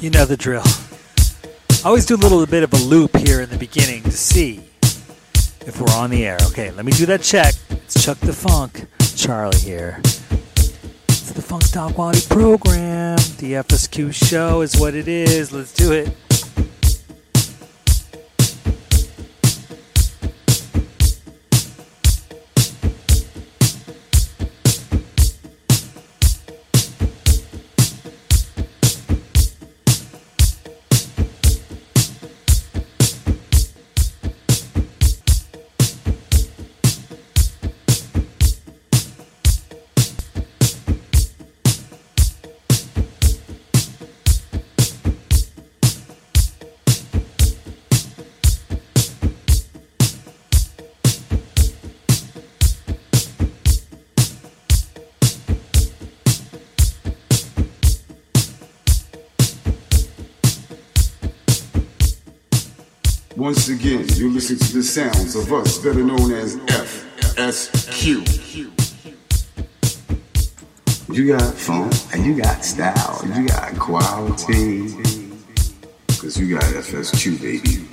You know the drill. I always do a little bit of a loop here in the beginning to see if we're on the air. Okay, let me do that check. It's Chuck Da Fonk, Charlie here. It's the Funk Style Quality Program. The FSQ show is what it is. Let's do it. Once again, you listen to the sounds of us, better known as FSQ. You got funk, and you got style, you got quality. Cause you got FSQ, baby.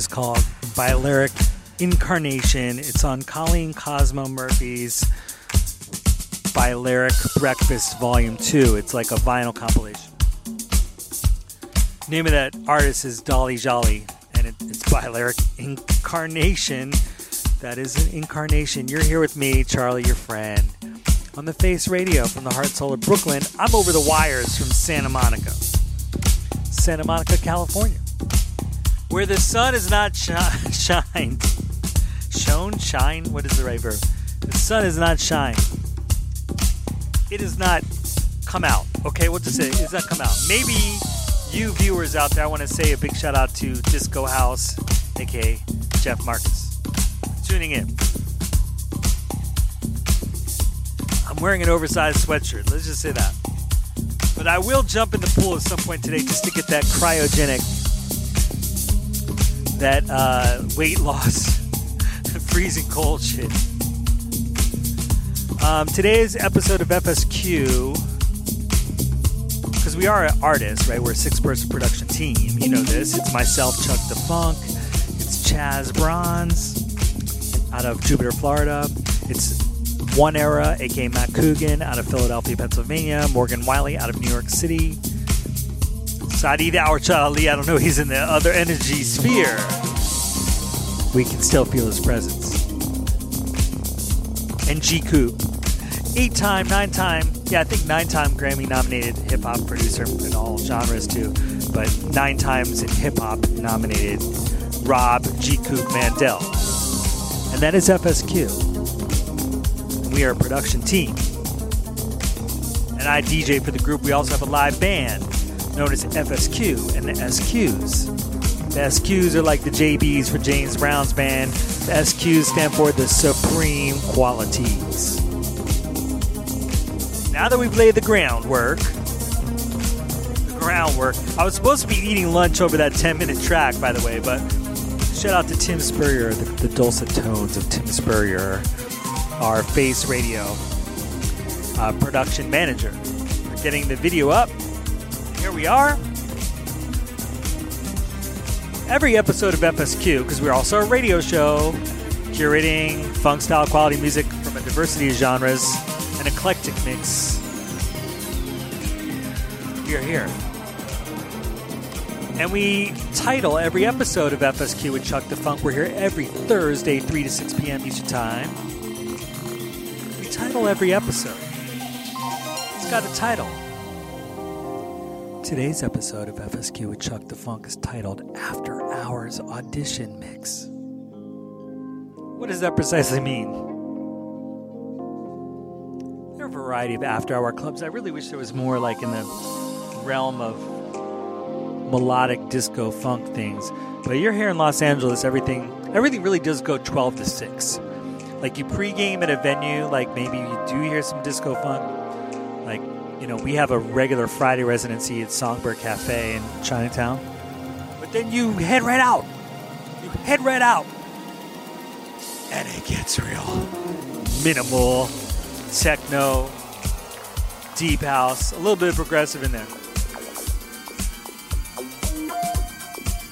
Is called Balearic Incarnation. It's on Colleen Cosmo Murphy's Balearic Breakfast Volume 2. It's like a vinyl compilation. Name of that artist is Dolly Jolly, and it, it's Balearic Incarnation. That is an incarnation. You're here with me, Charlie, your friend, on the Face Radio from the Heart Soul of Brooklyn. I'm over the wires from Santa Monica, Santa Monica, California, where the sun is not sh- shined. Shone, shine. What is the right verb? The sun is not shine. It is not come out. Okay, what to say? Has not come out. Maybe you viewers out there, I want to say a big shout out to Disco House, aka Jeff Marcus, tuning in. I'm wearing an oversized sweatshirt. Let's just say that. But I will jump in the pool at some point today just to get that cryogenic, that uh, weight loss, freezing cold shit. Um, today's episode of FSQ, because we are artists, right? We're a six person production team. You know this. It's myself, Chuck Da Fonk. It's Chaz Bronze out of Jupiter, Florida. It's One Era, aka Matt Coogan out of Philadelphia, Pennsylvania. Morgan Wiley out of New York City. Saeed Hour Ali, I don't know, he's in the other energy sphere. We can still feel his presence. And Coop, eight time, nine time, yeah, I think nine time Grammy nominated hip hop producer in all genres too, but nine times in hip hop nominated Rob Coop Mandel. And that is FSQ. We are a production team. And I DJ for the group. We also have a live band known as FSQ and the SQs. The SQs are like the JBs for James Brown's band. The SQs stand for the Supreme Qualities. Now that we've laid the groundwork, the groundwork, I was supposed to be eating lunch over that 10 minute track, by the way, but shout out to Tim Spurrier, the, the dulcet tones of Tim Spurrier, our Face Radio uh, production manager. We're getting the video up. Here we are. Every episode of FSQ, because we're also a radio show, curating funk style quality music from a diversity of genres, an eclectic mix. We are here. And we title every episode of FSQ with Chuck Da Fonk. We're here every Thursday, 3 to 6 p.m. Eastern Time. We title every episode. It's got a title. Today's episode of FSQ with Chuck Da Fonk is titled After Hours Audition Mix. What does that precisely mean? There are a variety of after hour clubs. I really wish there was more like in the realm of melodic disco funk things. But you're here in Los Angeles, everything everything really does go 12 to 6. Like you pregame at a venue, like maybe you do hear some disco funk. You know, we have a regular Friday residency at Songbird Cafe in Chinatown. But then you head right out. You head right out. And it gets real. Minimal, techno, deep house, a little bit of progressive in there.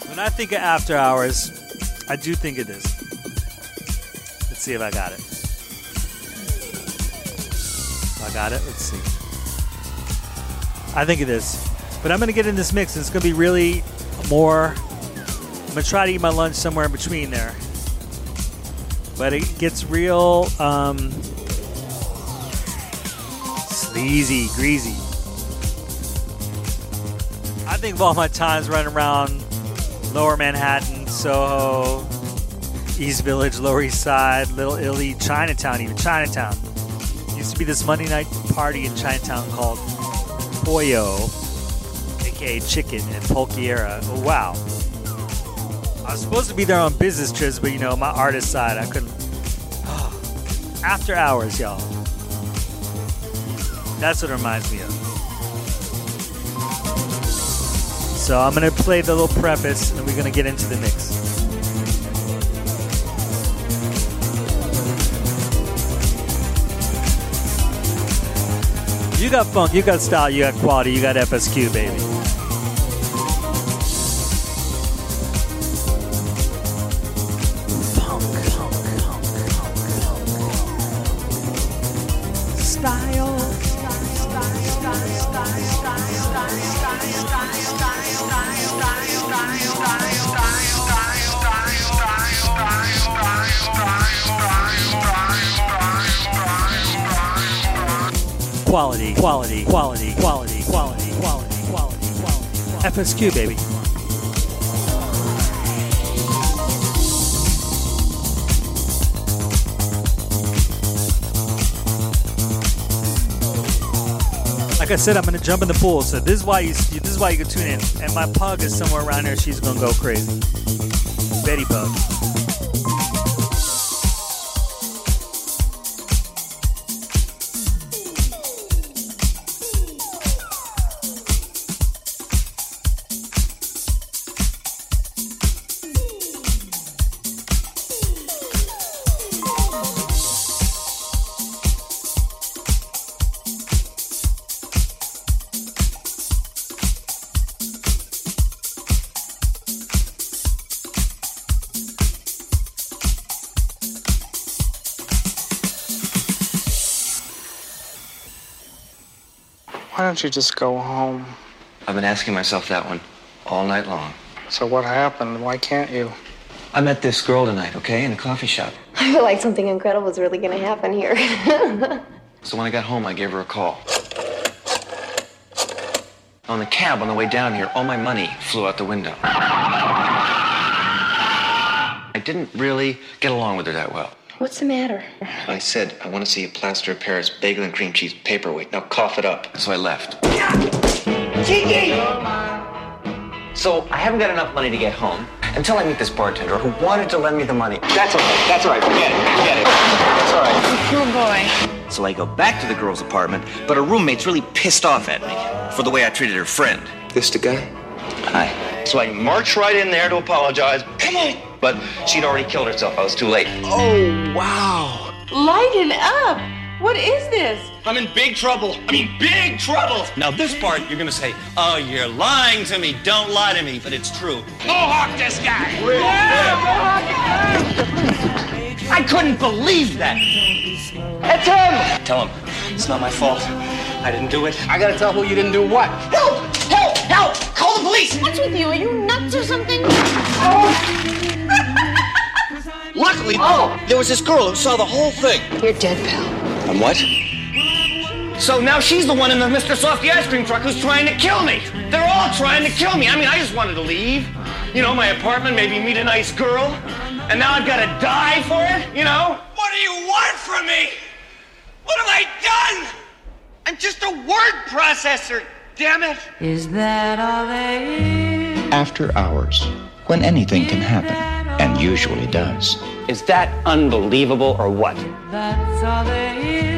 When I think of after hours, I do think of this. Let's see if I got it. I got it. Let's see. I think it is. But I'm going to get in this mix. And it's going to be really more. I'm going to try to eat my lunch somewhere in between there. But it gets real um, sleazy, greasy. I think of all my times running around Lower Manhattan, Soho, East Village, Lower East Side, Little Italy, Chinatown, even Chinatown. Used to be this Monday night party in Chinatown called Pollo, aka Chicken, and Polkiera. Oh, wow. I was supposed to be there on business trips, but you know, my artist side, I couldn't. After hours, y'all. That's what it reminds me of. So I'm gonna play the little preface, and we're gonna get into the mix. You got funk, you got style, you got quality, you got FSQ, baby. FSQ, baby. Like I said, I'm gonna jump in the pool. So this is why you this is why you can tune in. And my pug is somewhere around here. She's gonna go crazy. Betty Pug. Don't you just go home? I've been asking myself that one all night long. So what happened? Why can't you? I met this girl tonight, okay, in a coffee shop. I feel like something incredible is really going to happen here. So when I got home, I gave her a call. On the cab on the way down here, all my money flew out the window. I didn't really get along with her that well. What's the matter? I said, I want to see a plaster of Paris bagel and cream cheese paperweight. Now cough it up. So I left. Kiki! So I haven't got enough money to get home until I meet this bartender who wanted to lend me the money. That's all right. That's all right. Forget it. Forget it. That's all right. Poor boy. So I go back to the girl's apartment, but her roommate's really pissed off at me for the way I treated her friend. This the guy? Hi. So I march right in there to apologize. Come on. But she'd already killed herself. I was too late. Oh, wow. Lighten up! What is this? I'm in big trouble. I mean, big trouble. Now, this part, you're gonna say, "Oh, you're lying to me. Don't lie to me," but it's true. Mohawk this guy. Yeah, Mohawk. I couldn't believe that. It's him. Tell him it's not my fault. I didn't do it. I gotta tell who you didn't do what. Help! Help! Help! Call the police! What's with you? Are you nuts or something? Oh. Luckily, oh. there was this girl who saw the whole thing. You're dead, pal. And what? So now she's the one in the Mr. Softee ice cream truck who's trying to kill me. They're all trying to kill me. I mean, I just wanted to leave. You know, my apartment, maybe meet a nice girl. And now I've got to die for it, you know? What do you want from me? What have I done? I'm just a word processor, damn it. Is that all there is? After hours, when anything can happen, and usually does. Is that unbelievable or what? That's all there is,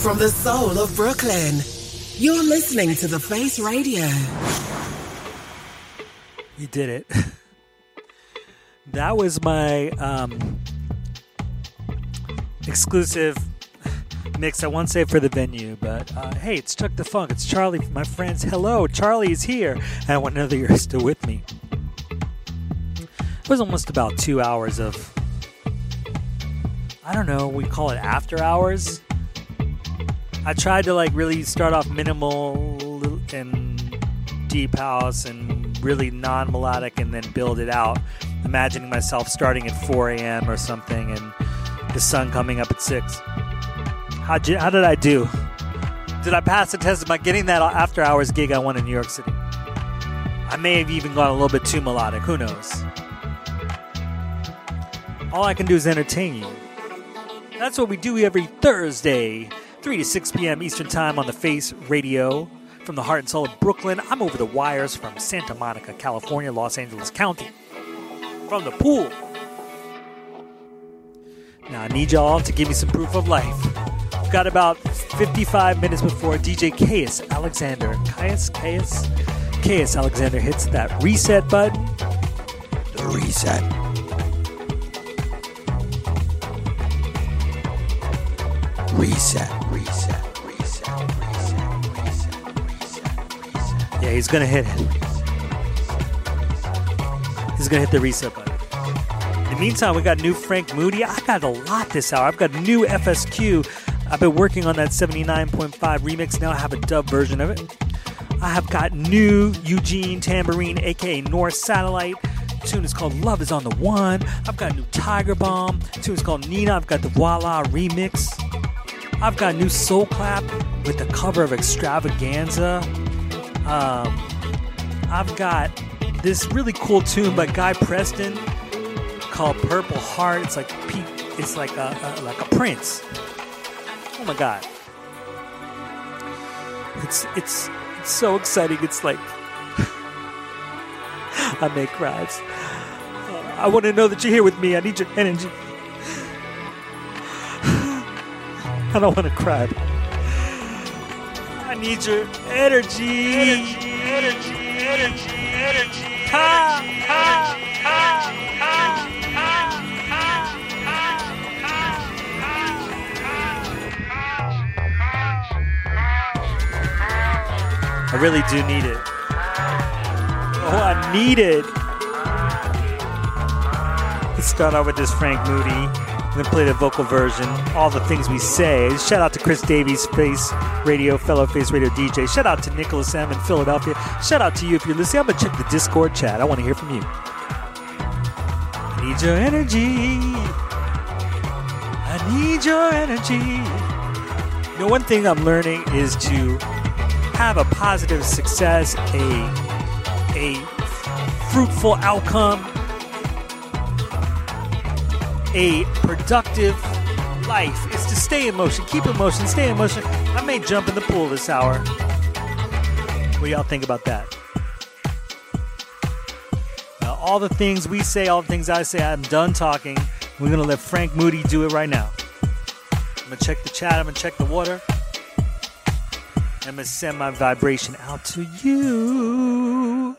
From the soul of Brooklyn, you're listening to The Face Radio. You did it. that was my um, exclusive mix. I won't say for the venue, but uh, hey, it's Chuck Da Fonk. It's Charlie, my friends. Hello, Charlie is here. And I want to know that you're still with me. It was almost about two hours of, I don't know, we call it after hours. I tried to like really start off minimal and deep house and really non melodic and then build it out. Imagining myself starting at 4 a.m. or something and the sun coming up at 6. How'd you, how did I do? Did I pass the test? I getting that after hours gig I won in New York City? I may have even gone a little bit too melodic. Who knows? All I can do is entertain you. That's what we do every Thursday, 3 to 6 p.m. Eastern Time on the Face Radio. From the heart and soul of Brooklyn, I'm over the wires from Santa Monica, California, Los Angeles County. From the pool. Now I need y'all to give me some proof of life. We've got about 55 minutes before DJ Caius Alexander. Caius, Caius, Caius Alexander hits that reset button. The reset. Reset, reset, Yeah, he's gonna hit it. He's gonna hit the reset button. In the meantime, we got new Frank Moody. I got a lot this hour. I've got new FSQ. I've been working on that 79.5 remix. Now I have a dub version of it. I have got new Eugene Tamborine, aka North Satellite. Tune is called Love is on the One. I've got new Tigerbalm. Tune is called Nina. I've got the Voila remix. I've got new Soul Clap with the cover of Extravaganza. Um, I've got this really cool tune by Guy Preston called Purple Heart. It's like pe- it's like a, a like a Prince. Oh my god! It's it's it's so exciting. It's like I make cries. Uh, I want to know that you're here with me. I need your energy. I don't want to cry. Need your energy. Energy, energy, energy, energy. Ha, ha, ha, ha, I really do need it. Oh, I need it. Let's start out with this Frank Moody. Gonna play the vocal version. All the things we say. Shout out to Chris Davies, Face Radio, fellow Face Radio DJ. Shout out to Nicholas M in Philadelphia. Shout out to you if you're listening. I'm gonna check the Discord chat. I want to hear from you. I need your energy. I need your energy. You know, one thing I'm learning is to have a positive success, a a fruitful outcome, a productive life is to stay in motion, keep in motion, stay in motion. I may jump in the pool this hour. What do y'all think about that? Now, all the things we say, all the things I say, I'm done talking. We're gonna let Frank Moody do it right now. I'm gonna check the chat. I'm gonna check the water. I'm gonna send my vibration out to you.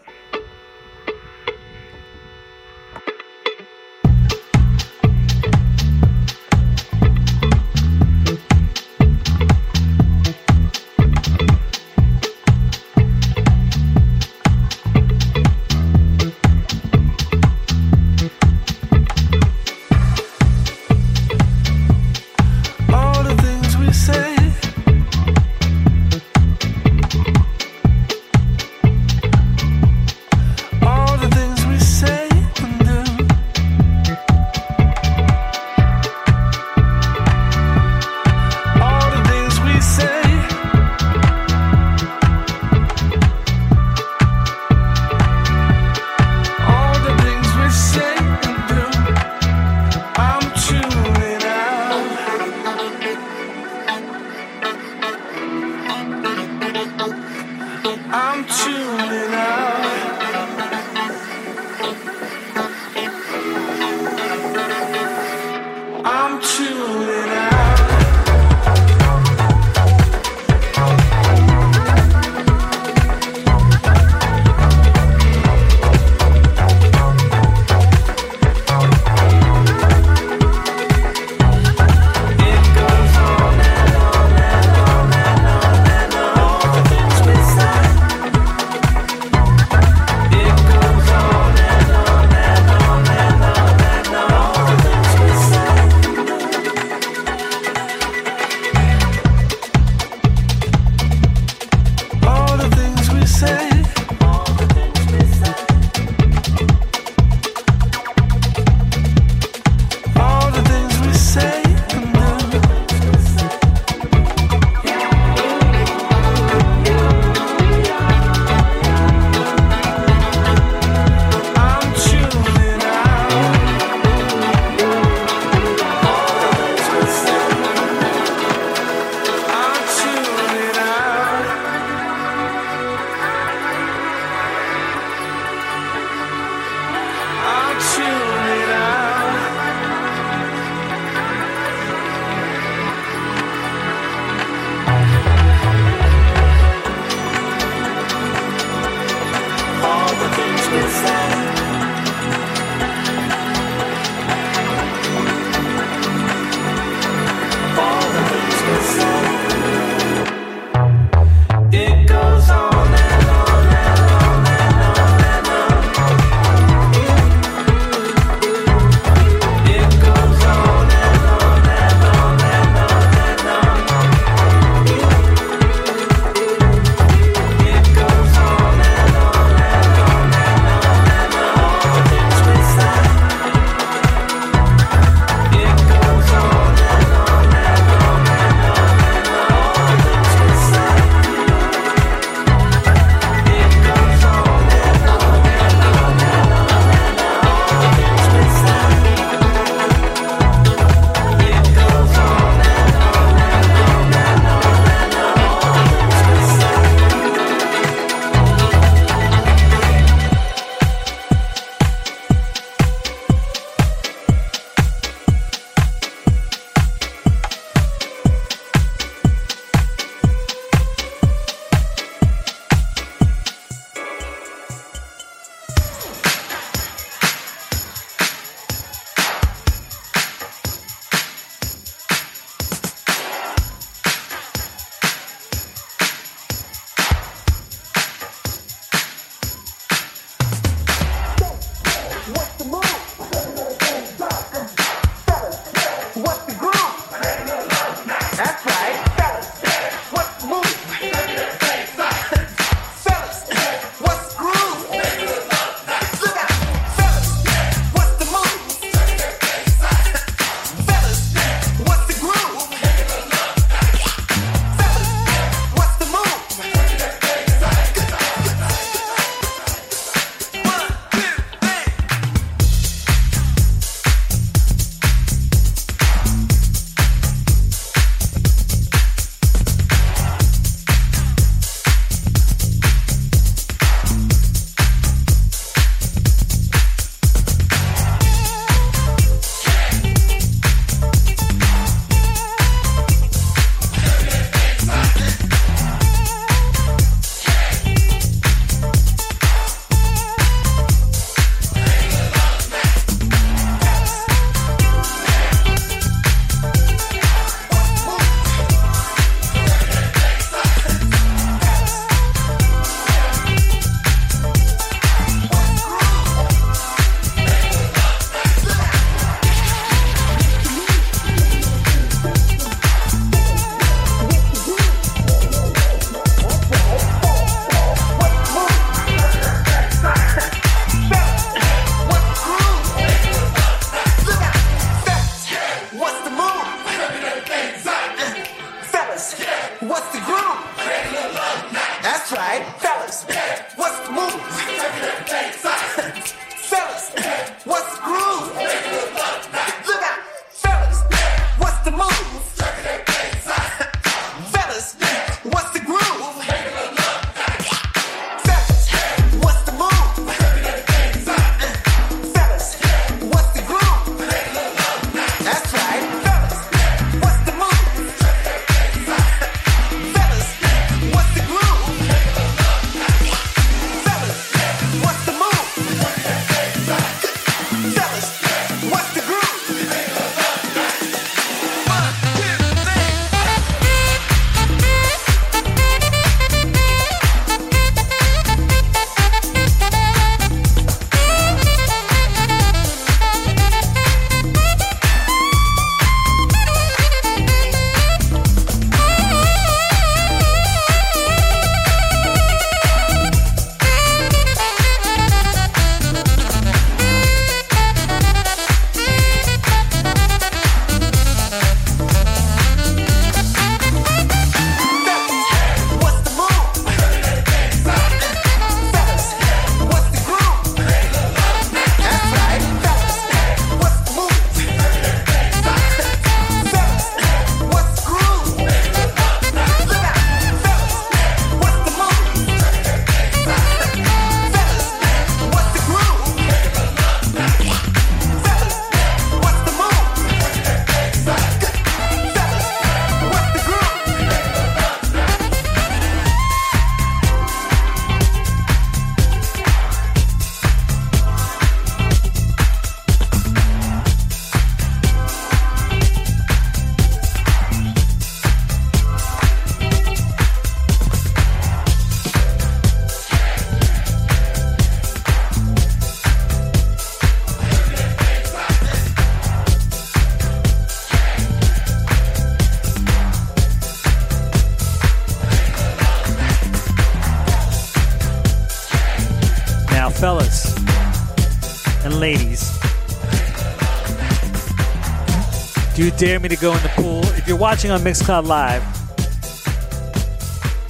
Dare me to go in the pool? If you're watching on Mixcloud Live,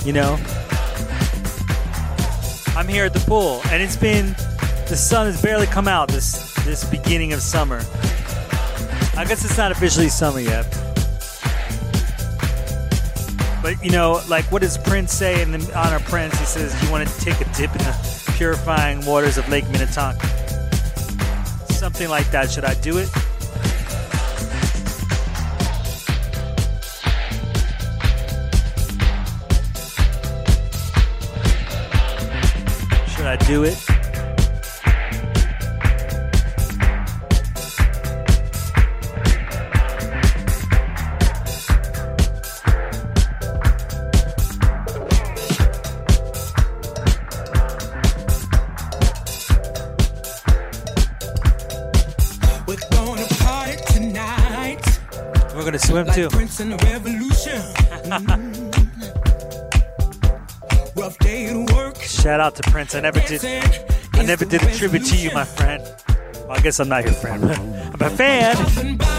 you know, I'm here at the pool, and it's been the sun has barely come out this this beginning of summer. I guess it's not officially summer yet. But you know, like what does Prince say in the honor Prince? He says, "You want to take a dip in the purifying waters of Lake Minnetonka." Something like that. Should I do it? Do it? We're gonna party tonight. We're gonna swim like too. Shout out to Prince. I never did. I never did a tribute to you, my friend. Well, I guess I'm not your friend, I'm a fan.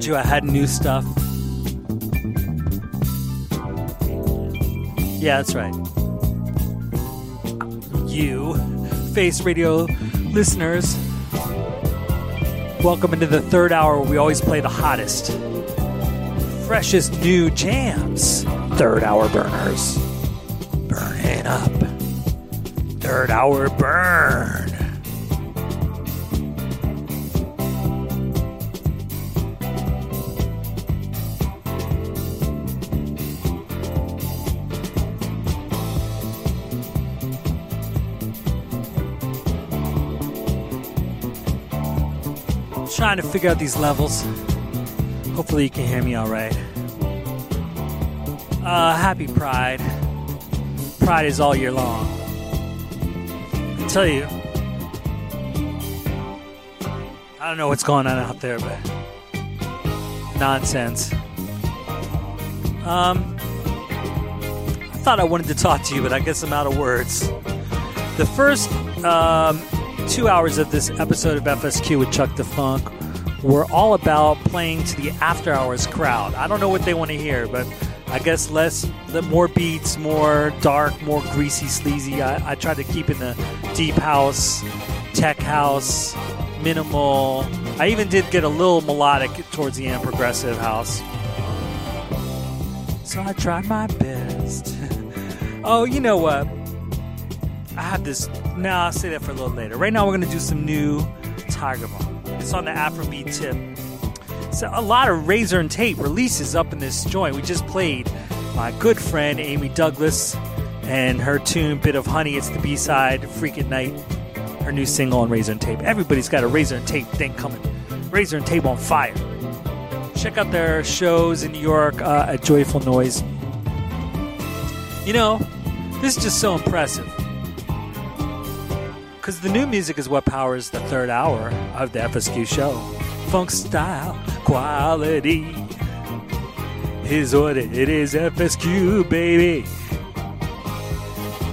Told you I had new stuff. Yeah, that's right. You, Face Radio listeners, welcome into the third hour where we always play the hottest, freshest new jams. Third hour burners. Burn it up. Third hour burn. Trying to figure out these levels. Hopefully, you can hear me all right. Uh, happy Pride. Pride is all year long. I tell you, I don't know what's going on out there, but nonsense. Um, I thought I wanted to talk to you, but I guess I'm out of words. The first um, two hours of this episode of FSQ with Chuck Da Fonk were all about playing to the after hours crowd. I don't know what they want to hear, but I guess less, the more beats, more dark, more greasy, sleazy. I, I tried to keep in the deep house, tech house, minimal. I even did get a little melodic towards the end, progressive house. So I tried my best. oh, you know what? I have this. Now I'll say that for a little later. Right now, we're to do some new Tigerbalm. It's on the Afrobeat tip. So a lot of Razor-N-Tape releases up in this joint. We just played my good friend Amy Douglas and her tune "Bit of Honey." It's the B side, "Freak at Night." Her new single on Razor-N-Tape. Everybody's got a Razor-N-Tape thing coming. Razor-N-Tape on fire. Check out their shows in New York uh, at Joyful Noise. You know, this is just so impressive. Because the new music is what powers the third hour of the FSQ show. Funk style, quality is what it is. FSQ, baby.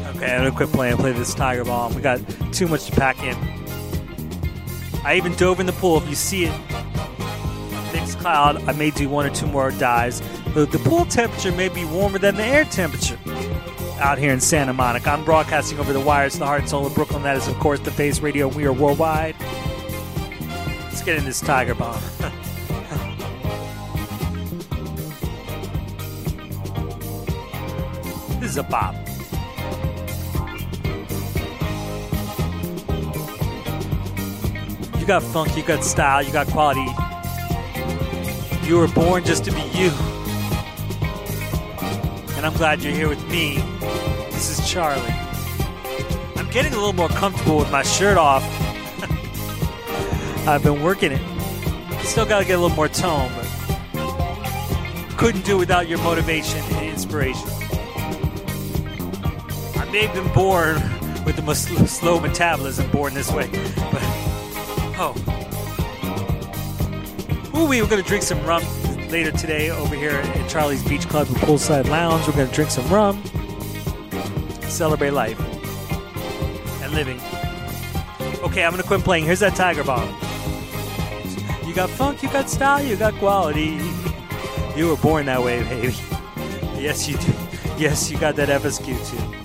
Okay, I'm gonna quit playing. Play this Tigerbalm. We got too much to pack in. I even dove in the pool. If you see it, Mixcloud. I may do one or two more dives. The pool temperature may be warmer than the air temperature out here in Santa Monica. I'm broadcasting over the wires, the heart and soul of Brooklyn. That is, of course, the Face Radio. We are worldwide. Let's get in this Tigerbalm. this is a bop. You got funk, you got style, you got quality. You were born just to be you. And I'm glad you're here with me. Charlie. I'm getting a little more comfortable with my shirt off. I've been working it. Still got to get a little more tone, but couldn't do without your motivation and inspiration. I may have been born with the slow metabolism, born this way, but oh. Ooh, we were going to drink some rum later today over here at Charlie's Beach Club and Poolside Lounge. We're going to drink some rum, celebrate life and living. Okay, I'm to quit playing. Here's that Tigerbalm. You got funk, you got style, you got quality. You were born that way, baby. Yes, you do. Yes, you got that FSQ too.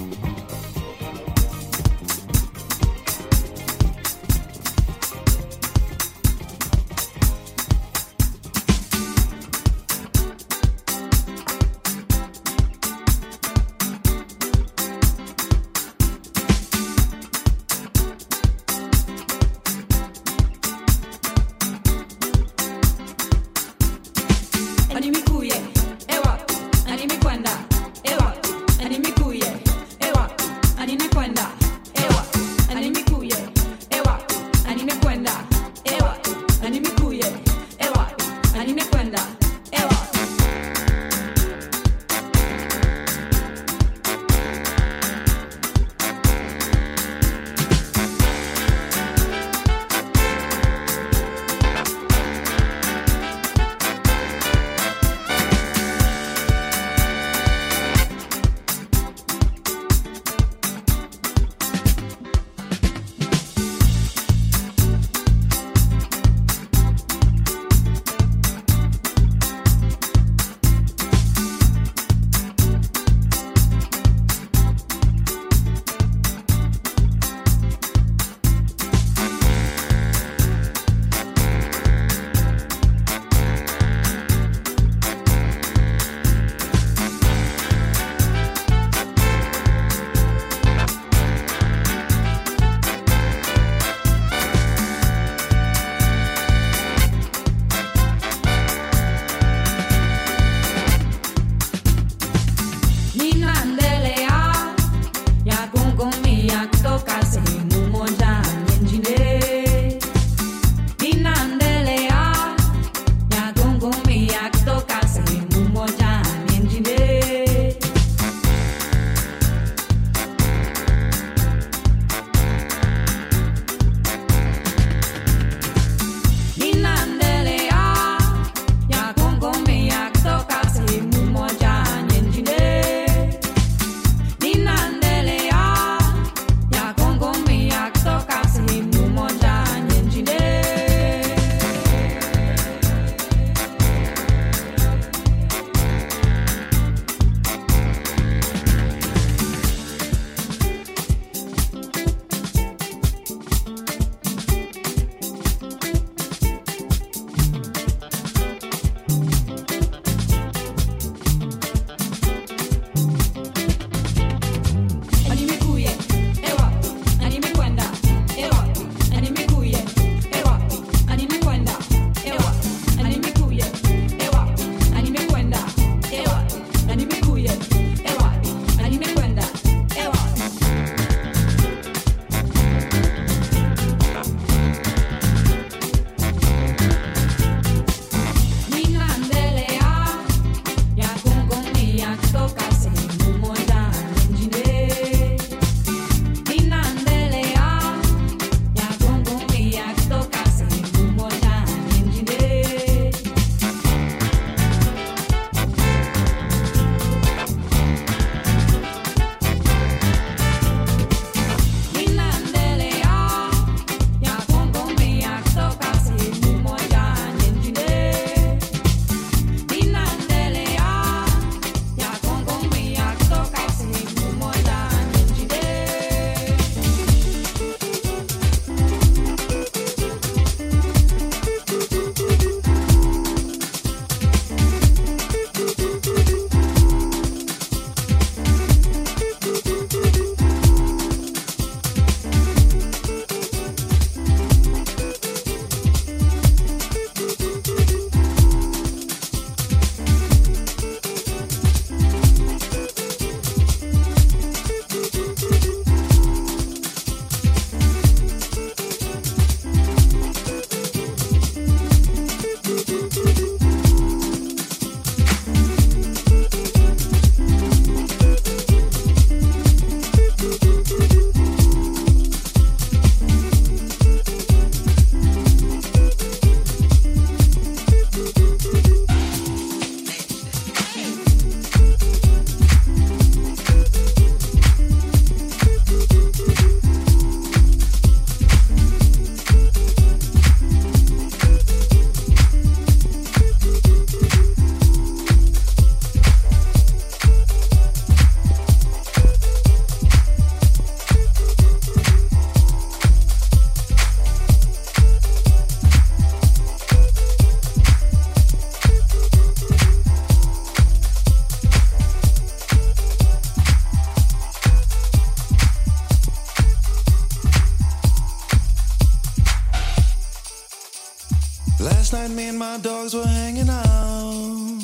Last night, me and my dogs were hanging out.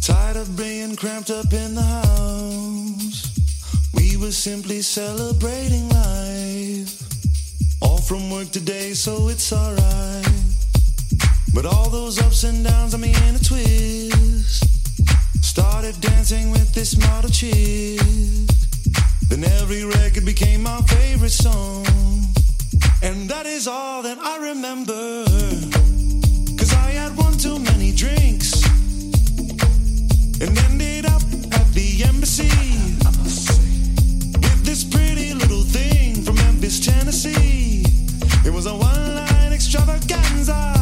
Tired of being cramped up in the house. We were simply celebrating life. All from work today, so it's alright. But all those ups and downs, I me in a twist. Started dancing with this model chick. Then every record became my favorite song. And that is all that I remember. Drinks. And ended up at the embassy. With this pretty little thing from Memphis, Tennessee. It was a one line extravaganza.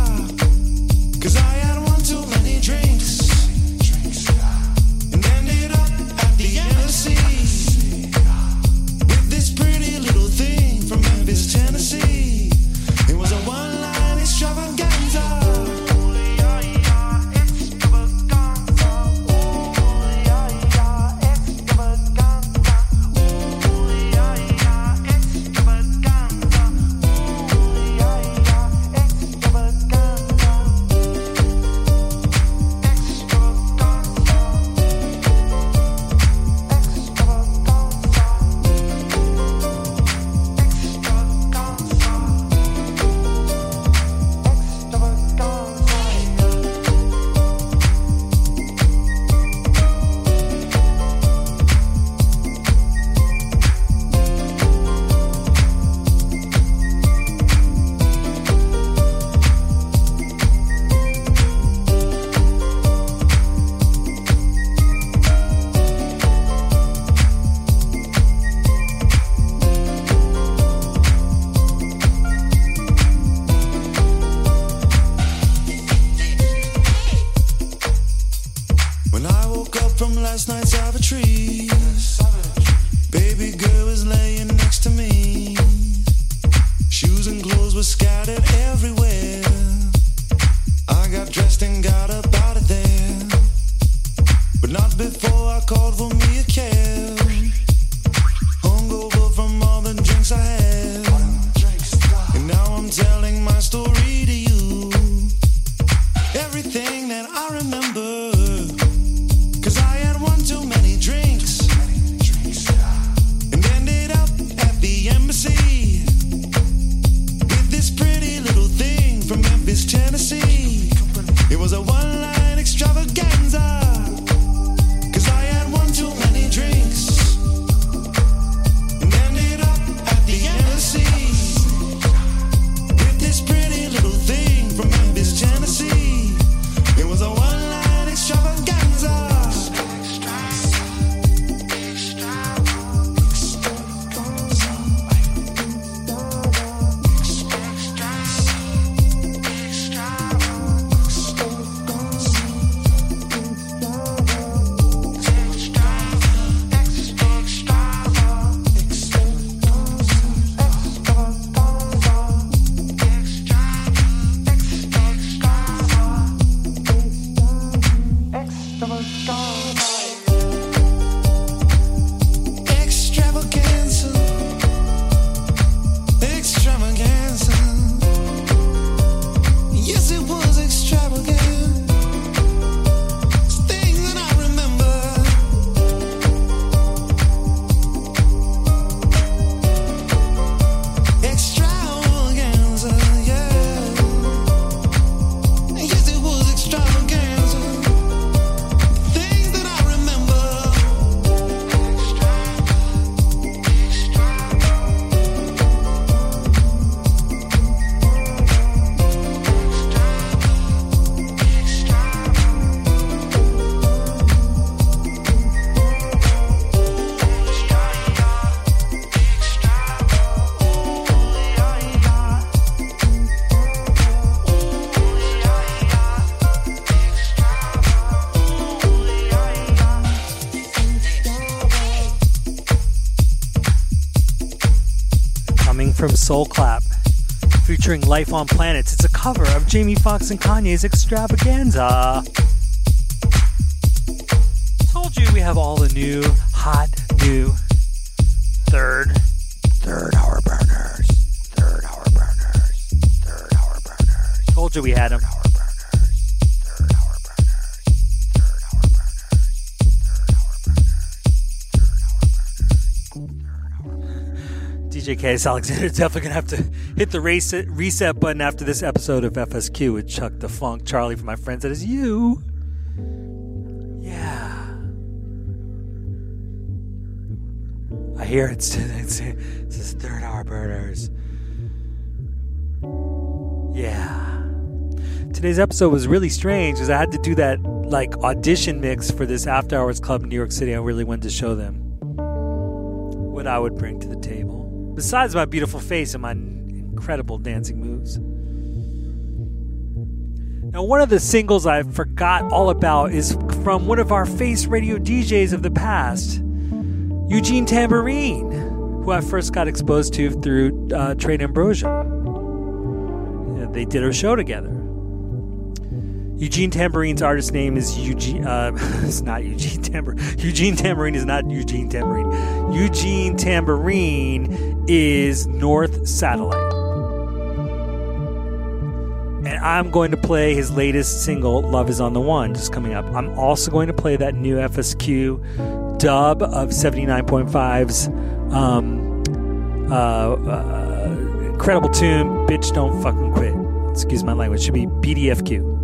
Cause I had one too many drinks. And ended up at the embassy. Soul Clap, featuring Life on Planets. It's a cover of Jamie Foxx and Kanye's Extravaganza. Told you we have all the new, Case Alexander definitely gonna have to hit the reset, reset button after this episode of FSQ with Chuck Da Fonk Charlie for my friends. That is you. Yeah. I hear it's it's, it's his third hour burners. Yeah. Today's episode was really strange because I had to do that like audition mix for this After Hours Club in New York City. I really wanted to show them what I would bring to the table, besides my beautiful face and my incredible dancing moves. Now, one of the singles I forgot all about is from one of our face radio DJs of the past, Eugene Tamborine, who I first got exposed to through uh, Trade Ambrosia. They did a show together. Eugene Tamborine's artist name is Eugene. Uh, it's not Eugene Tamborine. Eugene Tamborine is not Eugene Tamborine. Eugene Tamborine is North Satellite. And I'm going to play his latest single, Love is on the One, just coming up. I'm also going to play that new FSQ dub of 79.5's um, uh, uh, incredible tune, Bitch Don't Fucking Quit. Excuse my language, should be BDFQ.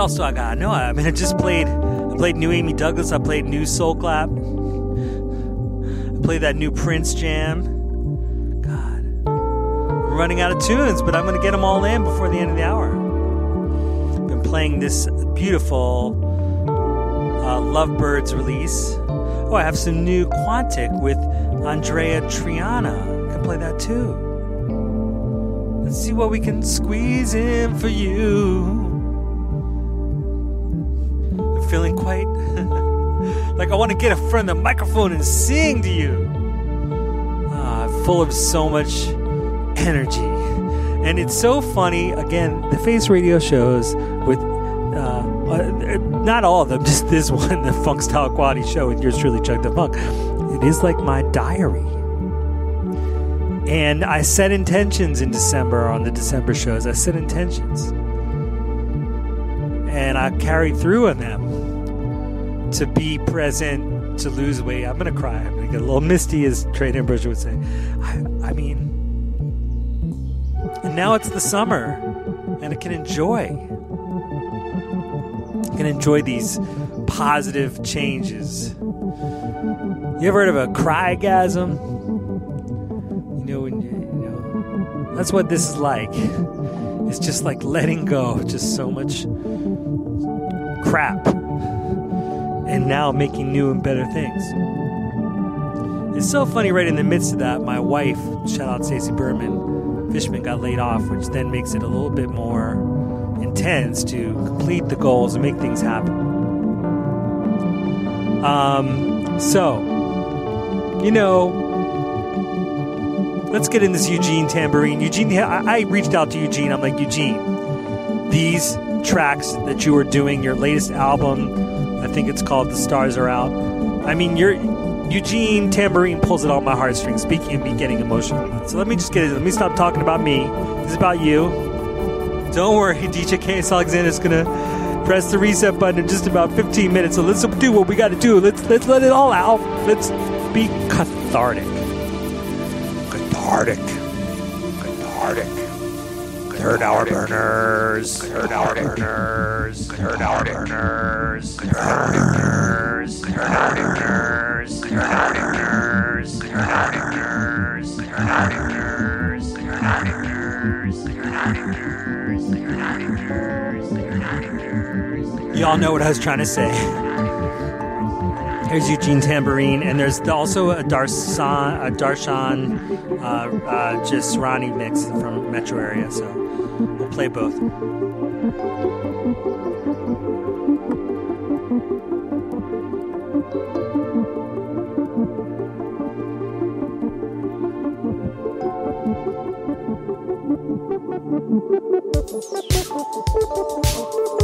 Else do I got? No, I mean I just played. I played new Amy Douglas. I played new Soul Clap. I played that new Prince jam. God, I'm running out of tunes, but I'm gonna get them all in before the end of the hour. I've Been playing this beautiful uh, Lovebirds release. Oh, I have some new Quantic with Andreya Triana. I can play that too. Let's see what we can squeeze in for you feeling quite like I want to get in front of the microphone and sing to you. Uh, full of so much energy. And it's so funny, again, the face radio shows with uh, uh, not all of them, just this one, the Funk Style Quality Show with yours truly, Chuck Da Fonk. It is like my diary. And I set intentions in December on the December shows. I set intentions. And I carried through on them to be present, to lose weight. I'm gonna cry. I'm gonna get a little misty, as Trade Ambrosia would say. I, I mean, and now it's the summer, and I can enjoy. I can enjoy these positive changes. You ever heard of a crygasm? You know, when you, you know, that's what this is like. It's just like letting go, just so much crap and now making new and better things. It's so funny, right in the midst of that, my wife, shout out Stacey Berman, Fishman got laid off, which then makes it a little bit more intense to complete the goals and make things happen. Um, so, you know, let's get in this Eugene Tamborine. Eugene, I, I reached out to Eugene. I'm like, Eugene, these tracks that you were doing, your latest album, I think it's called The Stars Are Out. I mean, you're Eugene Tamborine pulls it on my heartstrings. Speaking of me getting emotional, so let me just get it. Let me stop talking about me. This is about you. Don't worry, DJ Case Alexander's gonna press the reset button in just about 15 minutes. So let's do what we got to do. Let's let's let it all out. Let's be cathartic. Cathartic. Cathartic. Third hour burners. Third hour burners. Third hour burners. Third hour burners. Third hour burners. Third hour burners. Third hour burners. Third hour burners. Third hour burners. Third hour burners. Y'all know what I was trying to say. There's Eugene Tamborine, and there's also a a Darshan, uh, uh, Jesrani mix from Metro area. So we'll play both.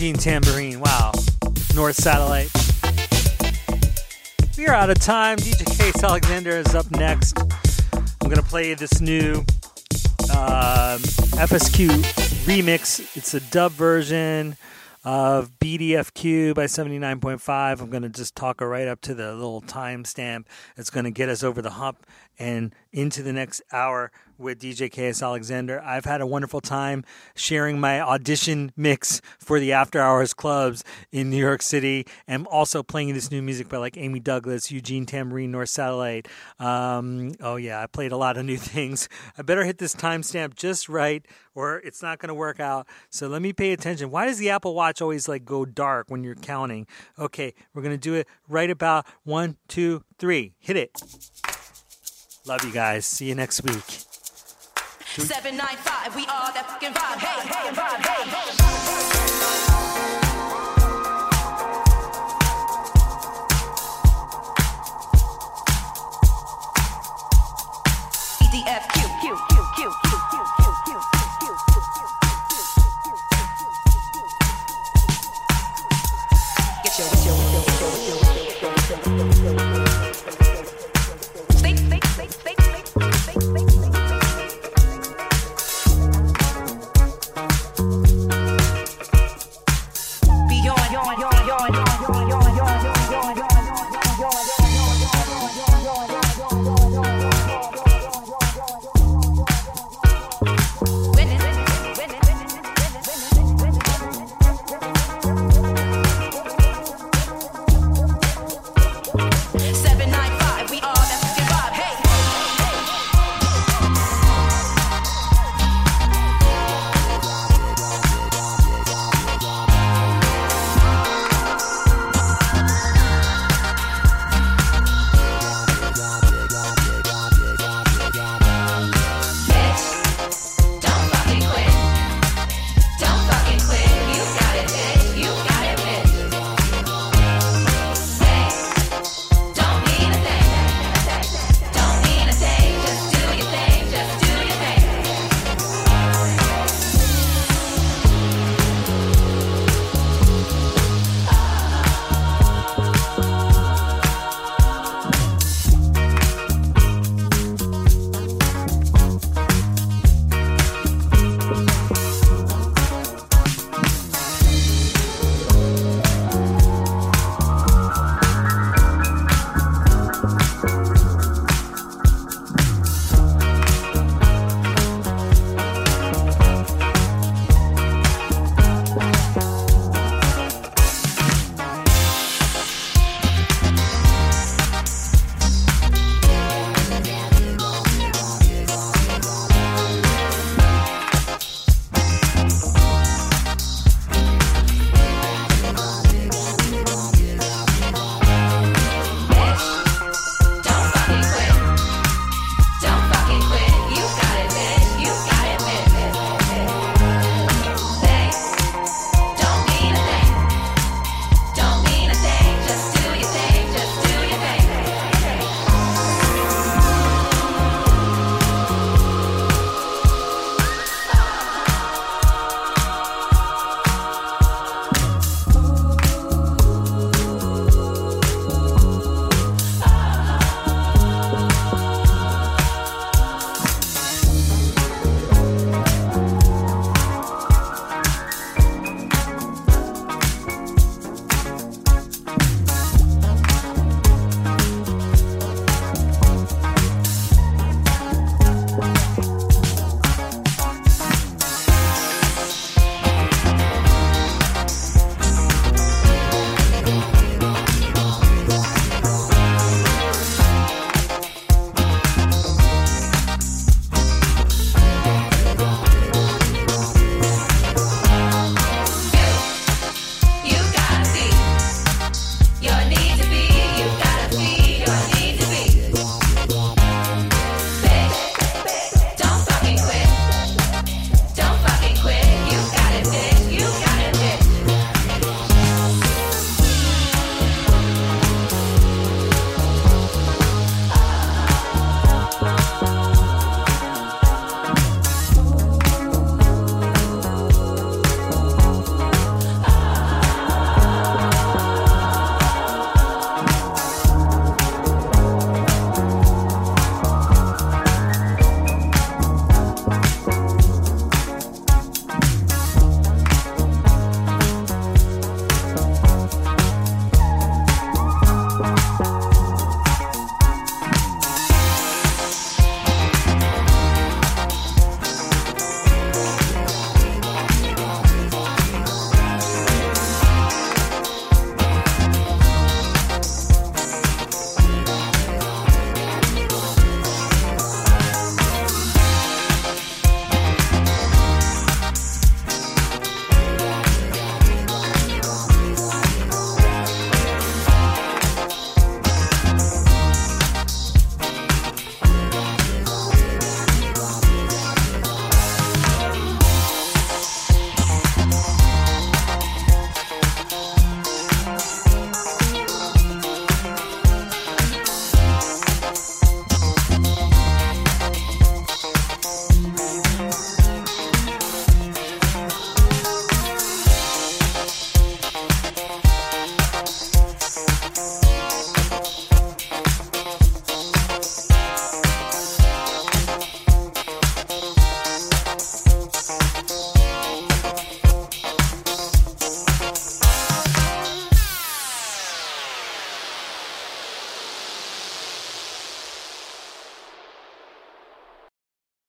Eugene Tamborine. Wow. North Satellite. We are out of time. DJ Case Alexander is up next. I'm going to play this new um, FSQ remix. It's a dub version of BDFQ by 79.5. I'm going to just talk her right up to the little timestamp. It's going to get us over the hump and into the next hour with DJ KS Alexander. I've had a wonderful time sharing my audition mix for the after hours clubs in New York City and also playing this new music by like Amy Douglas, Eugene Tamborine, North Satellite. Um, oh, yeah, I played a lot of new things. I better hit this timestamp just right or it's not going to work out. So let me pay attention. Why does the Apple Watch always like go dark when you're counting? Okay, we're going to do it right about one, two, three. Hit it. Love you guys. See you next week. 795, we are that fucking vibe. Hey, hey.